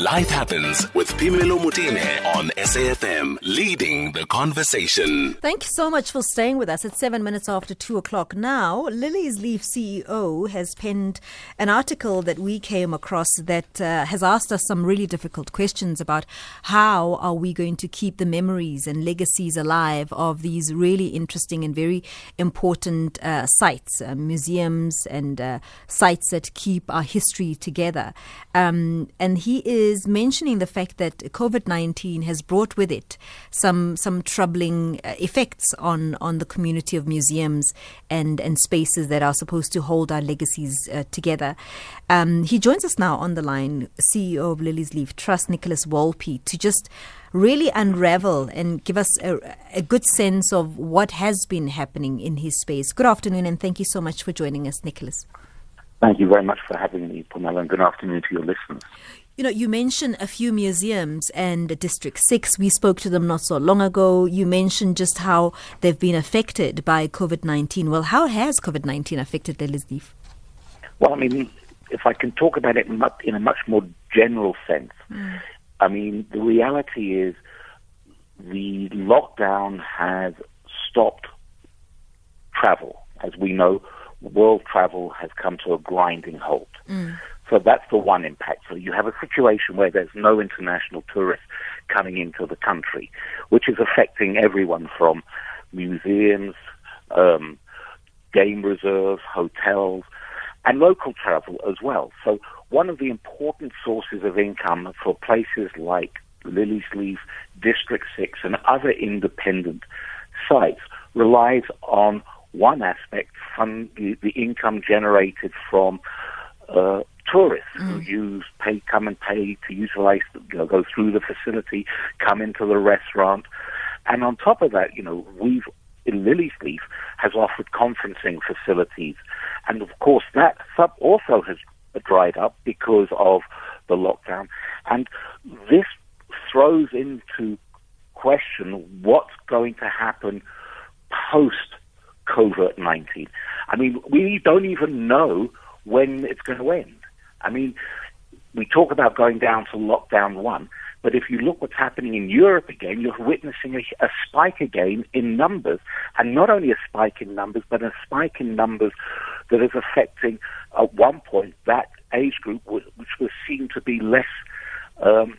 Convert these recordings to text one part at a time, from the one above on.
Life Happens with Phemelo Motene on SAFM, leading the conversation. Thank you so much for staying with us. It's seven minutes after two o'clock now. Liliesleaf CEO has penned an article that we came across that uh, has asked us some really difficult questions about how are we going to keep the memories and legacies alive of these really interesting and very important uh, sites, uh, museums, and uh, sites that keep our history together. Um, and he is mentioning the fact that COVID 19 has brought with it some, some troubling uh, effects on, on the community of museums and, and spaces that are supposed to hold our legacies uh, together. Um, he joins us now on the line, CEO of Liliesleaf Trust, Nicholas Wolpe, to just really unravel and give us a, a, good sense of what has been happening in his space. Good afternoon, and thank you so much for joining us, Nicholas. Thank you very much for having me, Pamela, and good afternoon to your listeners. You know, you mentioned a few museums and District 6. We spoke to them not so long ago. You mentioned just how they've been affected by COVID 19. Well, how has COVID 19 affected Leaf? Well, I mean, if I can talk about it in a much more general sense, mm. I mean, the reality is the lockdown has stopped travel. As we know, world travel has come to a grinding halt. Mm. So that's the one impact. So you have a situation where there's no international tourists coming into the country, which is affecting everyone from museums, um, game reserves, hotels, and local travel as well. So one of the important sources of income for places like Lily's Leaf, District 6, and other independent sites relies on one aspect the, the income generated from uh, tourists mm. who use pay, come and pay to utilize, you know, go through the facility, come into the restaurant, and on top of that, you know, we've in Lily's Leaf has offered conferencing facilities, and of course that sub also has dried up because of the lockdown, and this throws into question what's going to happen post COVID 19. I mean, we don't even know when it's going to end. I mean, we talk about going down to lockdown one, but if you look what's happening in Europe again, you're witnessing a, a, spike again in numbers, and not only a spike in numbers, but a spike in numbers that is affecting at one point that age group, which was seen to be less um,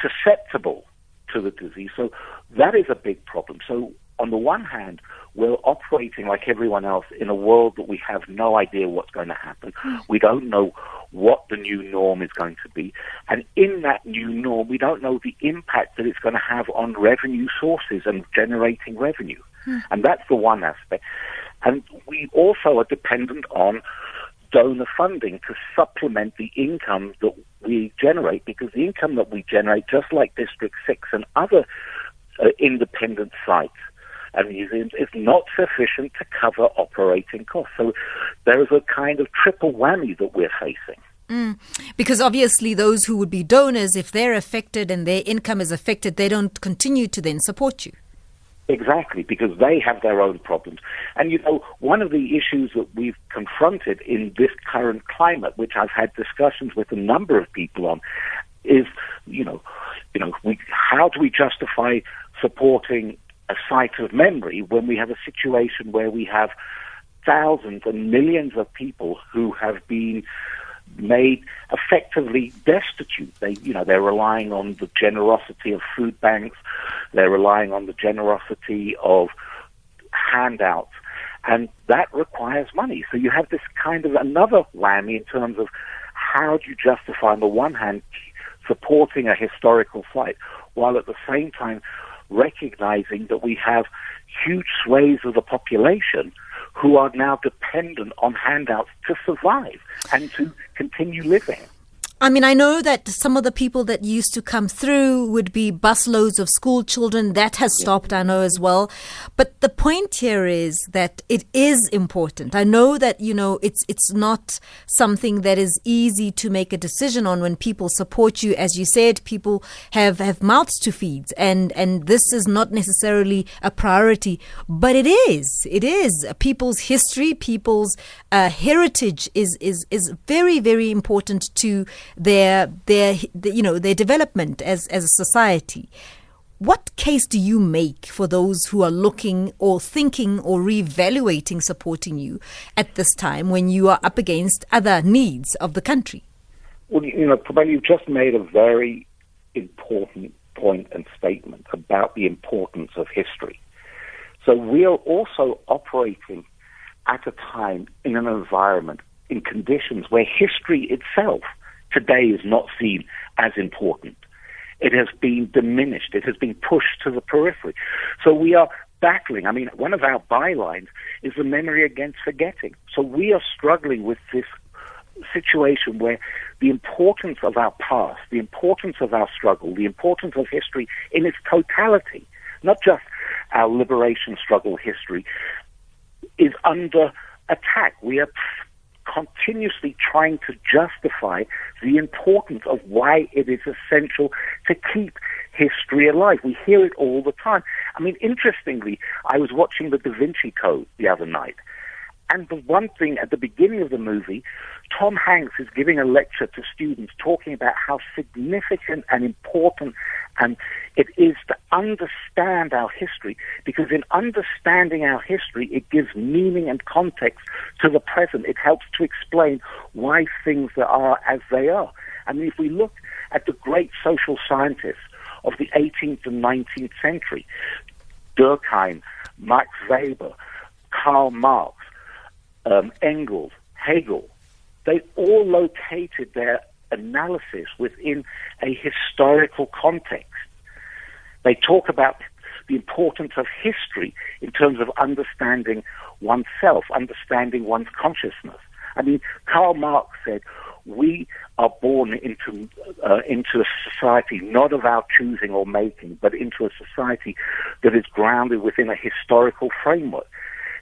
susceptible to the disease. So that is a big problem. So on the one hand, we're operating like everyone else in a world that we have no idea what's going to happen. We don't know what the new norm is going to be. And in that new norm, we don't know the impact that it's going to have on revenue sources and generating revenue. And that's the one aspect. And we also are dependent on donor funding to supplement the income that we generate because the income that we generate, just like District 6 and other uh, independent sites, and museums is not sufficient to cover operating costs. So there is a kind of triple whammy that we're facing. Mm. Because obviously, those who would be donors, if they're affected and their income is affected, they don't continue to then support you. Exactly, because they have their own problems. And you know, one of the issues that we've confronted in this current climate, which I've had discussions with a number of people on, is you know, you know, we, how do we justify supporting a site of memory when we have a situation where we have thousands and millions of people who have been made effectively destitute. They, you know, they're relying on the generosity of food banks. They're relying on the generosity of handouts. And that requires money. So you have this kind of another whammy in terms of how do you justify, on the one hand, supporting a historical site, while at the same time recognizing that we have huge swathes of the population who are now dependent on handouts to survive and to continue living. I mean, I know that some of the people that used to come through would be busloads of school children. That has stopped, I know as well. But the point here is that it is important. I know that, you know, it's, it's not something that is easy to make a decision on when people support you. As you said, people have, have mouths to feed and, and this is not necessarily a priority, but it is. It is. People's history, people's uh, heritage is, is, is very, very important to their their you know their development as as a society. What case do you make for those who are looking or thinking or reevaluating supporting you at this time when you are up against other needs of the country? Well, you know, Prabal, you've just made a very important point and statement about the importance of history. So we are also operating at a time in an environment, in conditions where history itself today is not seen as important. It has been diminished. It has been pushed to the periphery. So we are battling. I mean, one of our bylines is the memory against forgetting. So we are struggling with this situation where the importance of our past, the importance of our struggle, the importance of history in its totality, not just our liberation struggle history, is under attack. We are continuously trying to justify the importance of why it is essential to keep history alive. We hear it all the time. I mean, interestingly, I was watching the Da Vinci Code the other night, and the one thing at the beginning of the movie, Tom Hanks is giving a lecture to students talking about how significant and important and it is to understand our history because in understanding our history it gives meaning and context to the present. It helps to explain why things are as they are. I mean if we look at the great social scientists of the 18th and 19th century, Durkheim, Max Weber, Karl Marx, um, Engels, Hegel, they all located their analysis within a historical context. They talk about the importance of history in terms of understanding oneself, understanding one's consciousness. I mean, Karl Marx said, we are born into uh, into a society not of our choosing or making, but into a society that is grounded within a historical framework.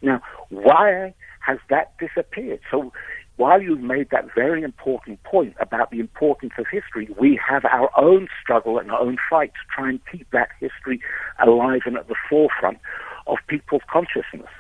Now, why has that disappeared? So while you've made that very important point about the importance of history, we have our own struggle and our own fight to try and keep that history alive and at the forefront of people's consciousness.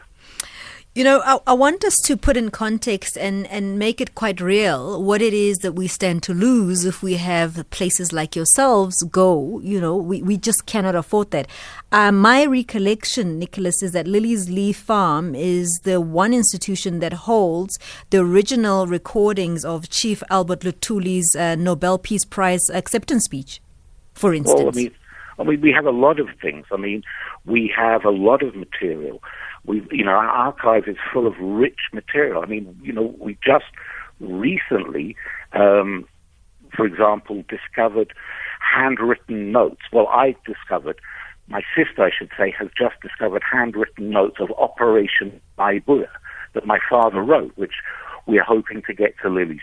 You know, I, I, want us to put in context and, and make it quite real what it is that we stand to lose if we have places like yourselves go. You know, we, we just cannot afford that. Uh, my recollection, Nicholas, is that Liliesleaf Farm is the one institution that holds the original recordings of Chief Albert Lutuli's uh, Nobel Peace Prize acceptance speech, for instance. Well, I mean, I mean, we have a lot of things. I mean, we have a lot of material we, you know, our archive is full of rich material. I mean, you know, we just recently, um, for example, discovered handwritten notes. Well, I discovered, my sister, I should say, has just discovered handwritten notes of Operation Mayibuye that my father wrote, which we are hoping to get to Lily's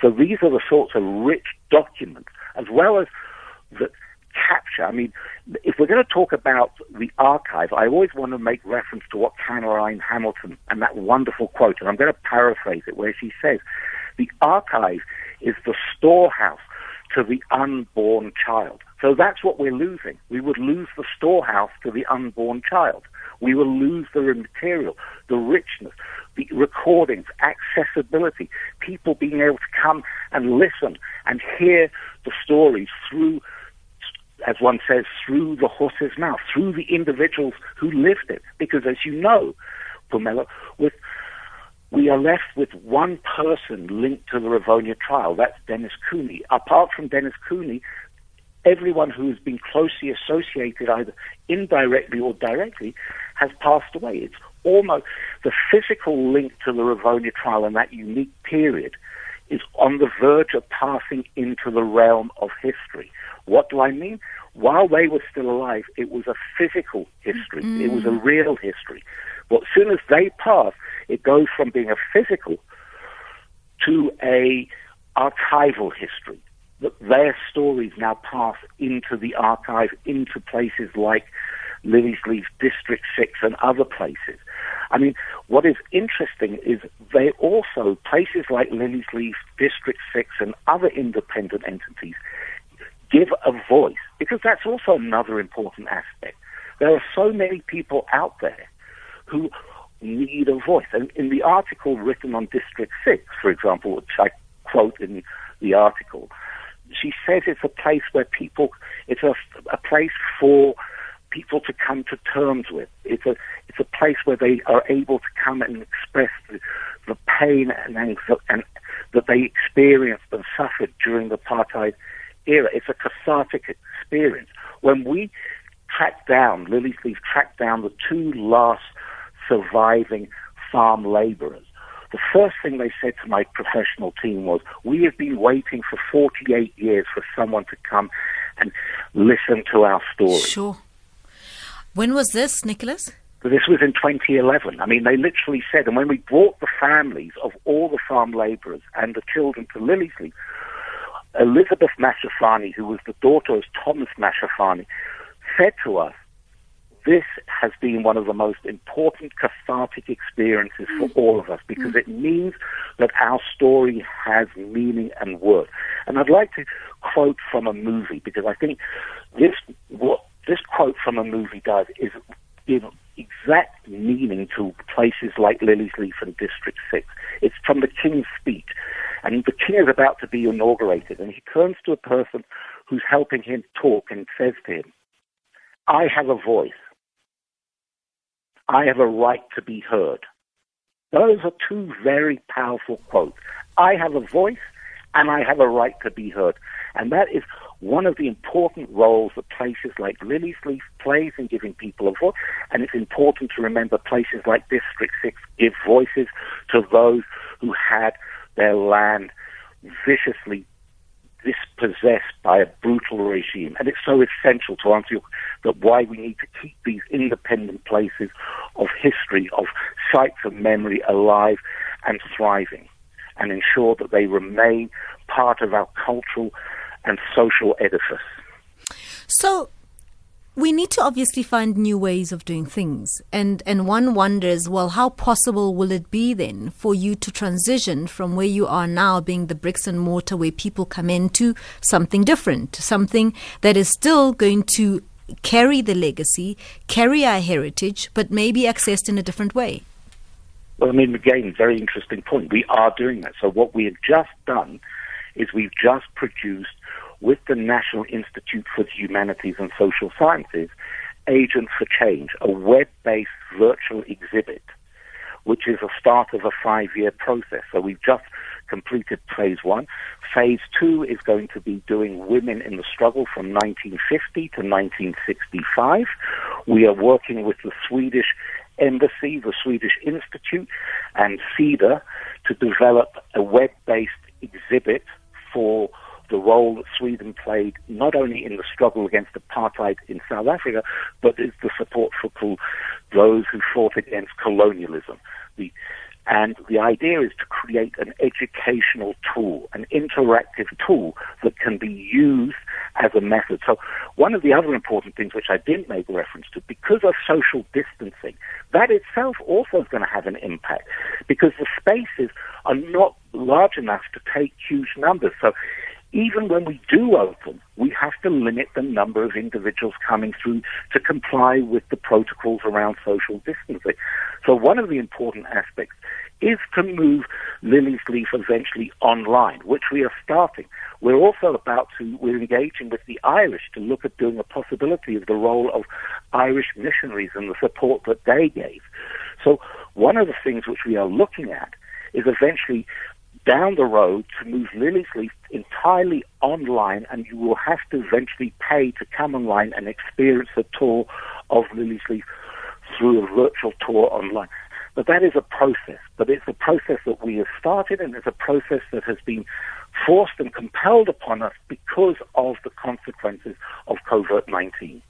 So these are the sorts of rich documents, as well as the capture. I mean, if we're going to talk about the archive, I always want to make reference to what Carolyn Hamilton and that wonderful quote, and I'm going to paraphrase it, where she says, "The archive is the storehouse to the unborn child." So that's what we're losing. We would lose the storehouse to the unborn child. We will lose the material, the richness, the recordings, accessibility, people being able to come and listen and hear the stories through as one says, through the horse's mouth, through the individuals who lived it. Because as you know, Pumela, with we are left with one person linked to the Rivonia trial. That's Denis Kuny. Apart from Denis Kuny, everyone who has been closely associated, either indirectly or directly, has passed away. It's almost the physical link to the Rivonia trial and that unique period is on the verge of passing into the realm of history. What do I mean? While they were still alive, it was a physical history. Mm. It was a mm. real history. But as soon as they pass, it goes from being a physical to a archival history. That their stories now pass into the archive, into places like Liliesleaf District 6 and other places. I mean, what is interesting is they also, places like Liliesleaf, District 6 and other independent entities give a voice, because that's also another important aspect. There are so many people out there who need a voice. And in the article written on District 6, for example, which I quote in the article. She says it's a place where people, it's a, a place for people to come to terms with. It's a it's a place where they are able to come and express the, the pain and, and that they experienced and suffered during the apartheid era. It's a cathartic experience. When we tracked down, Liliesleaf tracked down the two last surviving farm laborers. The first thing they said to my professional team was, we have been waiting for 48 years for someone to come and listen to our story. Sure. When was this, Nicholas? This was in 2011. I mean, they literally said, and when we brought the families of all the farm laborers and the children to Lily's Elizabeth Mashifane, who was the daughter of Thomas Mashifane, said to us, this has been one of the most important cathartic experiences for mm. all of us because it means that our story has meaning and worth. And I'd like to quote from a movie because I think this what this quote from a movie does is give exact meaning to places like Liliesleaf and District 6. It's from the King's speech. And the King is about to be inaugurated, and he turns to a person who's helping him talk and says to him, I have a voice. I have a right to be heard. Those are two very powerful quotes. I have a voice and I have a right to be heard. And that is one of the important roles that places like Lily's Leaf plays in giving people a voice. And it's important to remember places like District 6 give voices to those who had their land viciously dispossessed by a brutal regime. And it's so essential to answer your, that why we need to keep these independent places of history, of sites of memory alive and thriving and ensure that they remain part of our cultural and social edifice. So, we need to obviously find new ways of doing things. And, and one wonders, well, how possible will it be then for you to transition from where you are now, being the bricks and mortar where people come in, to something different, something that is still going to carry the legacy, carry our heritage, but maybe accessed in a different way? Well, I mean, again, very interesting point. We are doing that. So, what we have just done is we've just produced with the National Institute for the Humanities and Social Sciences, Agents for Change, a web-based virtual exhibit, which is a start of a five-year process. So we've just completed phase one. Phase two is going to be doing women in the struggle from 1950 to 1965. We are working with the Swedish Embassy, the Swedish Institute, and SIDA to develop a web-based exhibit for the role that Sweden played not only in the struggle against apartheid in South Africa, but is the support for those who fought against colonialism. The, and the idea is to create an educational tool, an interactive tool that can be used as a method. So one of the other important things which I didn't make reference to, because of social distancing, that itself also is going to have an impact because the spaces are not large enough to take huge numbers. So even when we do open, we have to limit the number of individuals coming through to comply with the protocols around social distancing. So one of the important aspects is to move Liliesleaf eventually online, which we are starting. We're also about to, we're engaging with the Irish to look at doing a possibility of the role of Irish missionaries and the support that they gave. So one of the things which we are looking at is eventually down the road to move Lily's Leaf entirely online, and you will have to eventually pay to come online and experience the tour of Liliesleaf through a virtual tour online. But that is a process. But it's a process that we have started, and it's a process that has been forced and compelled upon us because of the consequences of COVID 19.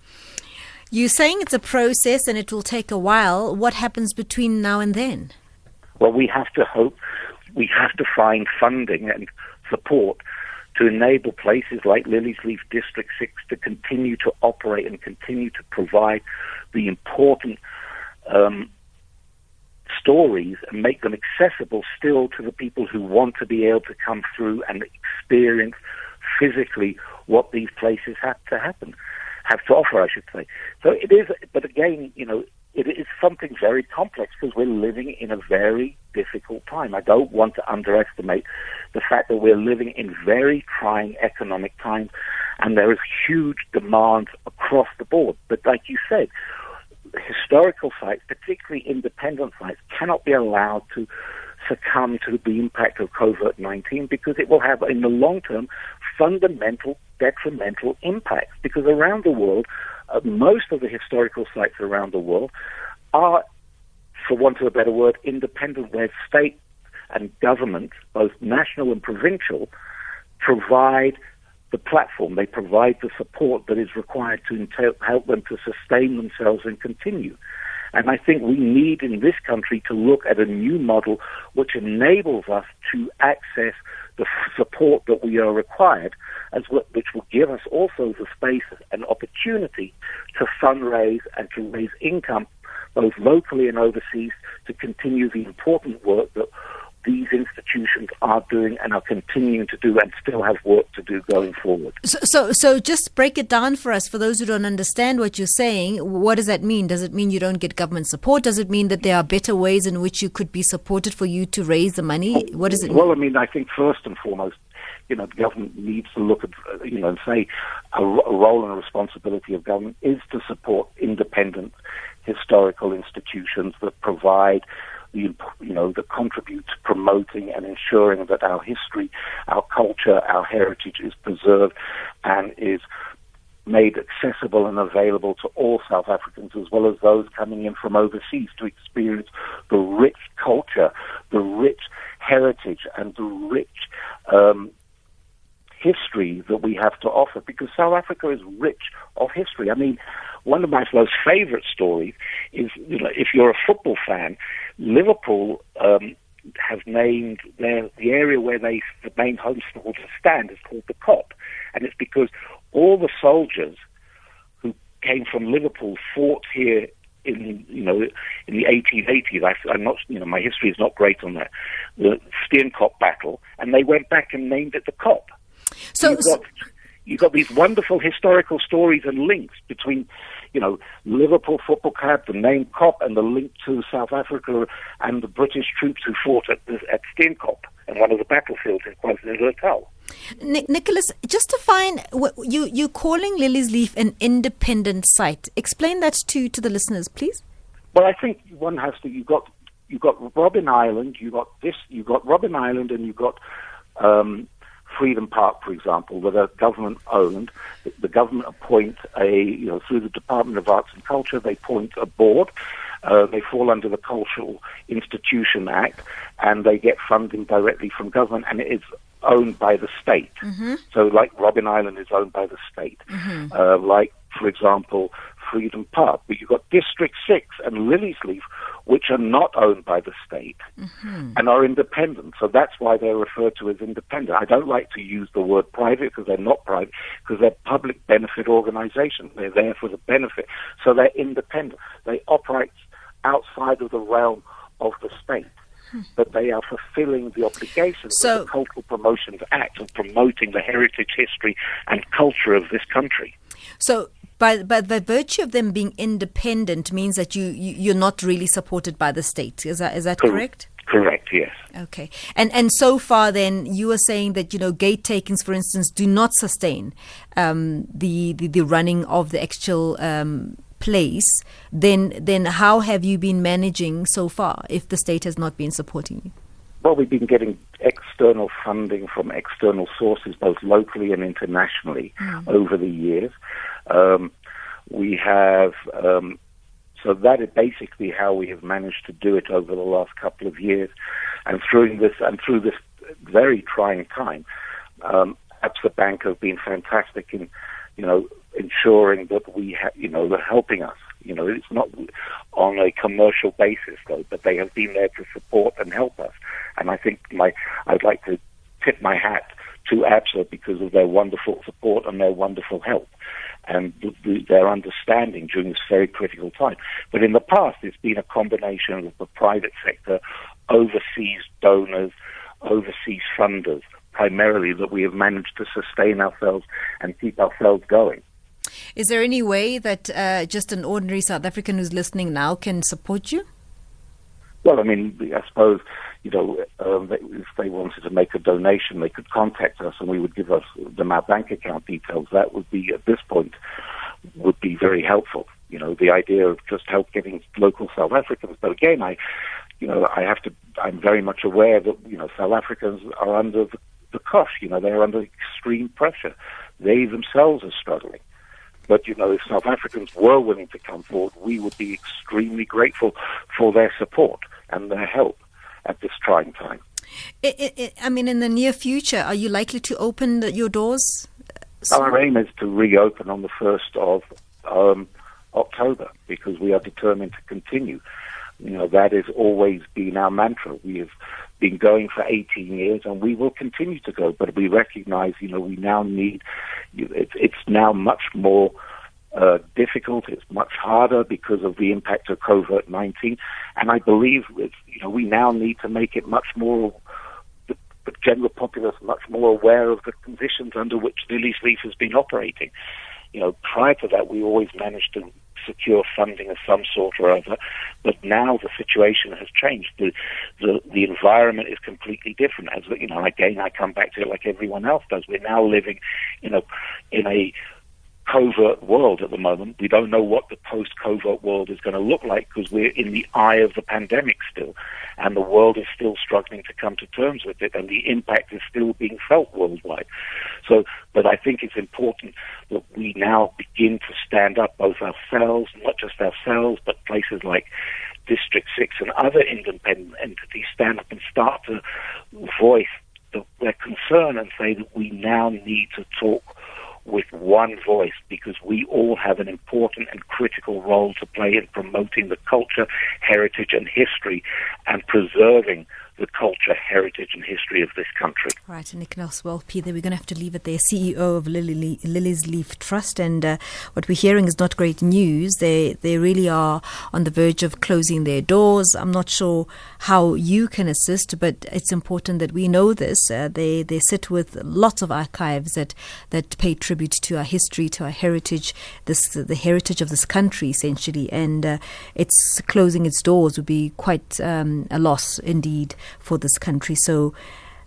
You're saying it's a process and it will take a while. What happens between now and then? Well, we have to hope we have to find funding and support to enable places like Liliesleaf District 6 to continue to operate and continue to provide the important um, stories and make them accessible still to the people who want to be able to come through and experience physically what these places have to happen, have to offer, I should say. So it is, but again, you know, it is something very complex because we're living in a very difficult time. I don't want to underestimate the fact that we're living in very trying economic times and there is huge demand across the board. But like you said, historical sites, particularly independent sites, cannot be allowed to succumb to the impact of COVID 19 because it will have, in the long term, fundamental detrimental impacts. Because around the world, Uh, most of the historical sites around the world are, for want of a better word, independent, where state and government, both national and provincial, provide the platform. They provide the support that is required to help them to sustain themselves and continue. And I think we need in this country to look at a new model which enables us to access the support that we are required, as well, which will give us also the space and opportunity to fundraise and to raise income both locally and overseas to continue the important work that these institutions are doing and are continuing to do and still have work to do going forward. So, so, so just break it down for us, for those who don't understand what you're saying. What does that mean? Does it mean you don't get government support? Does it mean that there are better ways in which you could be supported for you to raise the money? What does it well, mean? Well, I mean, I think first and foremost, you know, the government needs to look at, uh, you know, and say a, a role and a responsibility of government is to support independent historical institutions that provide the, you know, that contribute to promoting and ensuring that our history, our culture, our heritage is preserved and is made accessible and available to all South Africans as well as those coming in from overseas to experience the rich culture, the rich heritage and the rich um, history that we have to offer because South Africa is rich of history. I mean, one of my most favorite stories is, you know, if you're a football fan, Liverpool um, have named their, the area where they the main home supporters stand is called the Kop. and it's because all the soldiers who came from Liverpool fought here in you know in the 1880s. I, am not you know my history is not great on that the Steenkop battle, and they went back and named it the Kop. So, you've got, you've got these wonderful historical stories and links between you know, Liverpool Football Club, the name Kop, and the link to South Africa and the British troops who fought at, at Steenkop and one of the battlefields in KwaZulu-Natal. Nicholas, just to find you you calling Liliesleaf an independent site. Explain that to to the listeners, please. Well, I think one has to. You've got you've got Robben Island. you've got this. you've got Robben Island, and you've got um, Freedom Park, for example, that are government owned. The government appoint a, you know, through the Department of Arts and Culture, they appoint a board. Uh, they fall under the Cultural Institution Act, and they get funding directly from government, and it is owned by the state. Mm-hmm. So, like Robben Island is owned by the state. Mm-hmm. Uh, like, for example, Freedom Park. But you've got District 6 and Liliesleaf, which are not owned by the state mm-hmm. and are independent. So that's why they're referred to as independent. I don't like to use the word private because they're not private, because they're public benefit organizations. They're there for the benefit. So they're independent. They operate outside of the realm of the state hmm. but they are fulfilling the obligations so, of the Cultural Promotions Act of promoting the heritage, history, and culture of this country. So by, by the virtue of them being independent means that you, you are not really supported by the state. Is that is that correct? Correct. Yes. Okay. And and so far, then you are saying that you know gate takings, for instance, do not sustain um, the, the, the running of the actual. Um, place then then how have you been managing so far if the state has not been supporting you well, we've been getting external funding from external sources, both locally and internationally, mm. over the years. Um, we have, um, so that is basically how we have managed to do it over the last couple of years, and through this and through this very trying time, um, Absa Bank have been fantastic in, you know, ensuring that we, ha- you know, they're helping us. You know, it's not on a commercial basis though, but they have been there to support and help us. And I think my, I'd like to tip my hat to ABSA because of their wonderful support and their wonderful help and the, the, their understanding during this very critical time. But in the past, it's been a combination of the private sector, overseas donors, overseas funders, primarily that we have managed to sustain ourselves and keep ourselves going. Is there any way that uh, just an ordinary South African who's listening now can support you? Well, I mean, I suppose you know, um, if they wanted to make a donation, they could contact us and we would give us them our bank account details. That would be, at this point, would be very helpful. You know, the idea of just help local South Africans. But again, I, you know, I have to, I'm very much aware that, you know, South Africans are under the, the you know, they're under extreme pressure. They themselves are struggling. But, you know, if South Africans were willing to come forward, we would be extremely grateful for their support and their help at this trying time. It, it, it, I mean, in the near future, are you likely to open the, your doors? Our aim is to reopen on the 1st of um, October because we are determined to continue. You know, that has always been our mantra. We have been going for 18 years and we will continue to go, but we recognize, you know, we now need, it's, it's now much more uh, difficult. It's much harder because of the impact of COVID-19. And I believe, you know, we now need to make it much more, the, the general populace much more aware of the conditions under which Liliesleaf has been operating. You know, prior to that, we always managed to secure funding of some sort or other. But now the situation has changed. The, the, the environment is completely different. As you know, again, I come back to it like everyone else does. We're now living, you know, in a COVID world at the moment. We don't know what the post COVID world is going to look like because we're in the eye of the pandemic still, and the world is still struggling to come to terms with it, and the impact is still being felt worldwide. So, but I think it's important that we now begin to stand up, both ourselves, not just ourselves, but places like District 6 and other independent entities stand up and start to voice the, their concern and say that we now need to talk with one voice because we all have an important and critical role to play in promoting the culture, heritage, and history and preserving the culture, heritage, and history of this country. Right, and Nick Well, Peter, we're going to have to leave it there. CEO of Lily, Liliesleaf Trust, and uh, what we're hearing is not great news. They they really are on the verge of closing their doors. I'm not sure how you can assist, but it's important that we know this. Uh, they they sit with lots of archives that that pay tribute to our history, to our heritage, this the heritage of this country essentially, and uh, it's closing its doors would be quite um, a loss indeed for this country. So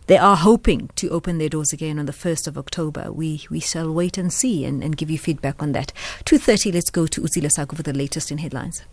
they are hoping to open their doors again on the 1st of October. We we shall wait and see and, and give you feedback on that. 2.30, let's go to Uzila Saku for the latest in headlines.